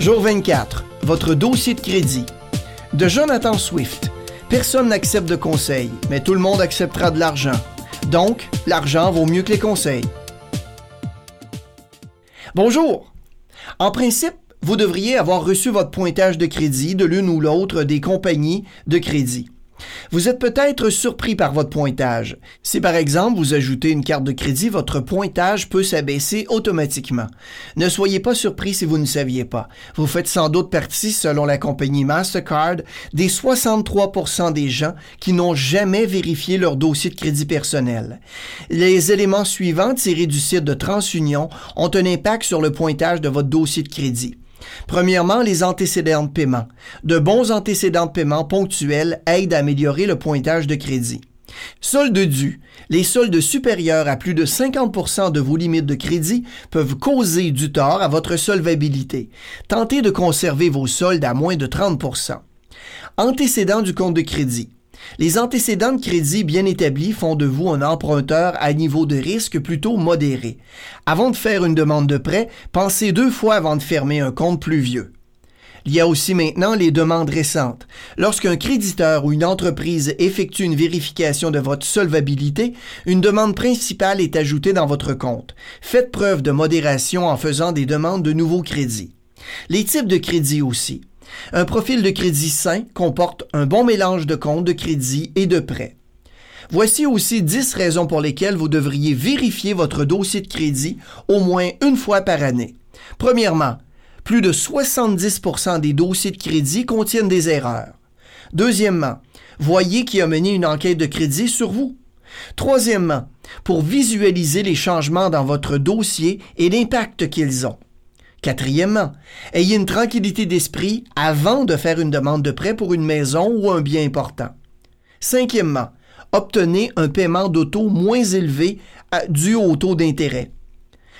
Jour 24. Votre dossier de crédit. De Jonathan Swift. Personne n'accepte de conseils, mais tout le monde acceptera de l'argent. Donc, l'argent vaut mieux que les conseils. Bonjour. En principe, vous devriez avoir reçu votre pointage de crédit de l'une ou l'autre des compagnies de crédit. Vous êtes peut-être surpris par votre pointage. Si par exemple vous ajoutez une carte de crédit, votre pointage peut s'abaisser automatiquement. Ne soyez pas surpris si vous ne saviez pas. Vous faites sans doute partie, selon la compagnie Mastercard, des 63% des gens qui n'ont jamais vérifié leur dossier de crédit personnel. Les éléments suivants tirés du site de TransUnion ont un impact sur le pointage de votre dossier de crédit. Premièrement, les antécédents de paiement. De bons antécédents de paiement ponctuels aident à améliorer le pointage de crédit. Solde dû. Les soldes supérieurs à plus de 50% de vos limites de crédit peuvent causer du tort à votre solvabilité. Tentez de conserver vos soldes à moins de 30% Antécédents du compte de crédit. Les antécédents de crédit bien établis font de vous un emprunteur à niveau de risque plutôt modéré. Avant de faire une demande de prêt, pensez deux fois avant de fermer un compte plus vieux. Il y a aussi maintenant les demandes récentes. Lorsqu'un créditeur ou une entreprise effectue une vérification de votre solvabilité, une demande principale est ajoutée dans votre compte. Faites preuve de modération en faisant des demandes de nouveaux crédits. Les types de crédits aussi. Un profil de crédit sain comporte un bon mélange de comptes de crédit et de prêts. Voici aussi 10 raisons pour lesquelles vous devriez vérifier votre dossier de crédit au moins une fois par année. Premièrement, plus de 70% des dossiers de crédit contiennent des erreurs. Deuxièmement, voyez qui a mené une enquête de crédit sur vous. Troisièmement, pour visualiser les changements dans votre dossier et l'impact qu'ils ont. Quatrièmement, ayez une tranquillité d'esprit avant de faire une demande de prêt pour une maison ou un bien important. Cinquièmement, obtenez un paiement d'auto moins élevé dû au taux d'intérêt.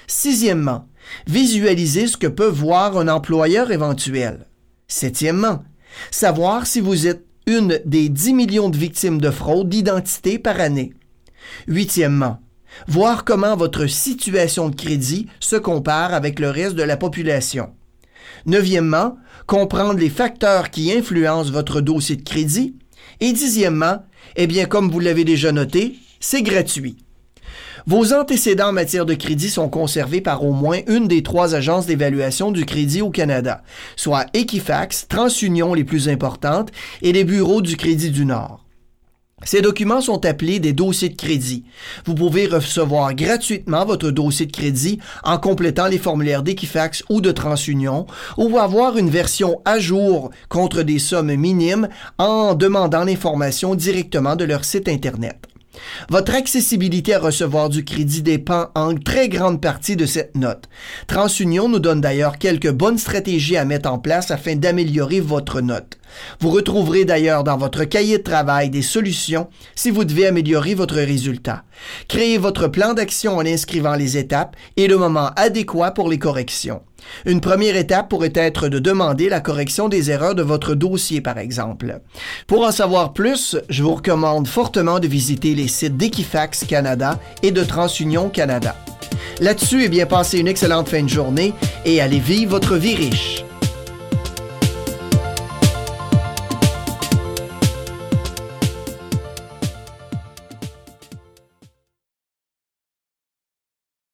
Sixièmement, visualisez ce que peut voir un employeur éventuel. Septièmement, savoir si vous êtes une des 10 millions de victimes de fraude d'identité par année. Huitièmement, voir comment votre situation de crédit se compare avec le reste de la population. Neuvièmement, comprendre les facteurs qui influencent votre dossier de crédit. Et dixièmement, eh bien, comme vous l'avez déjà noté, c'est gratuit. Vos antécédents en matière de crédit sont conservés par au moins une des trois agences d'évaluation du crédit au Canada, soit Equifax, TransUnion les plus importantes et les bureaux du Crédit du Nord. Ces documents sont appelés des dossiers de crédit. Vous pouvez recevoir gratuitement votre dossier de crédit en complétant les formulaires d'Equifax ou de TransUnion ou avoir une version à jour contre des sommes minimes en demandant l'information directement de leur site Internet. Votre accessibilité à recevoir du crédit dépend en très grande partie de cette note. TransUnion nous donne d'ailleurs quelques bonnes stratégies à mettre en place afin d'améliorer votre note. Vous retrouverez d'ailleurs dans votre cahier de travail des solutions si vous devez améliorer votre résultat. Créez votre plan d'action en inscrivant les étapes et le moment adéquat pour les corrections. Une première étape pourrait être de demander la correction des erreurs de votre dossier, par exemple. Pour en savoir plus, je vous recommande fortement de visiter les sites d'Equifax Canada et de TransUnion Canada. Là-dessus, eh bien, passez une excellente fin de journée et allez vivre votre vie riche.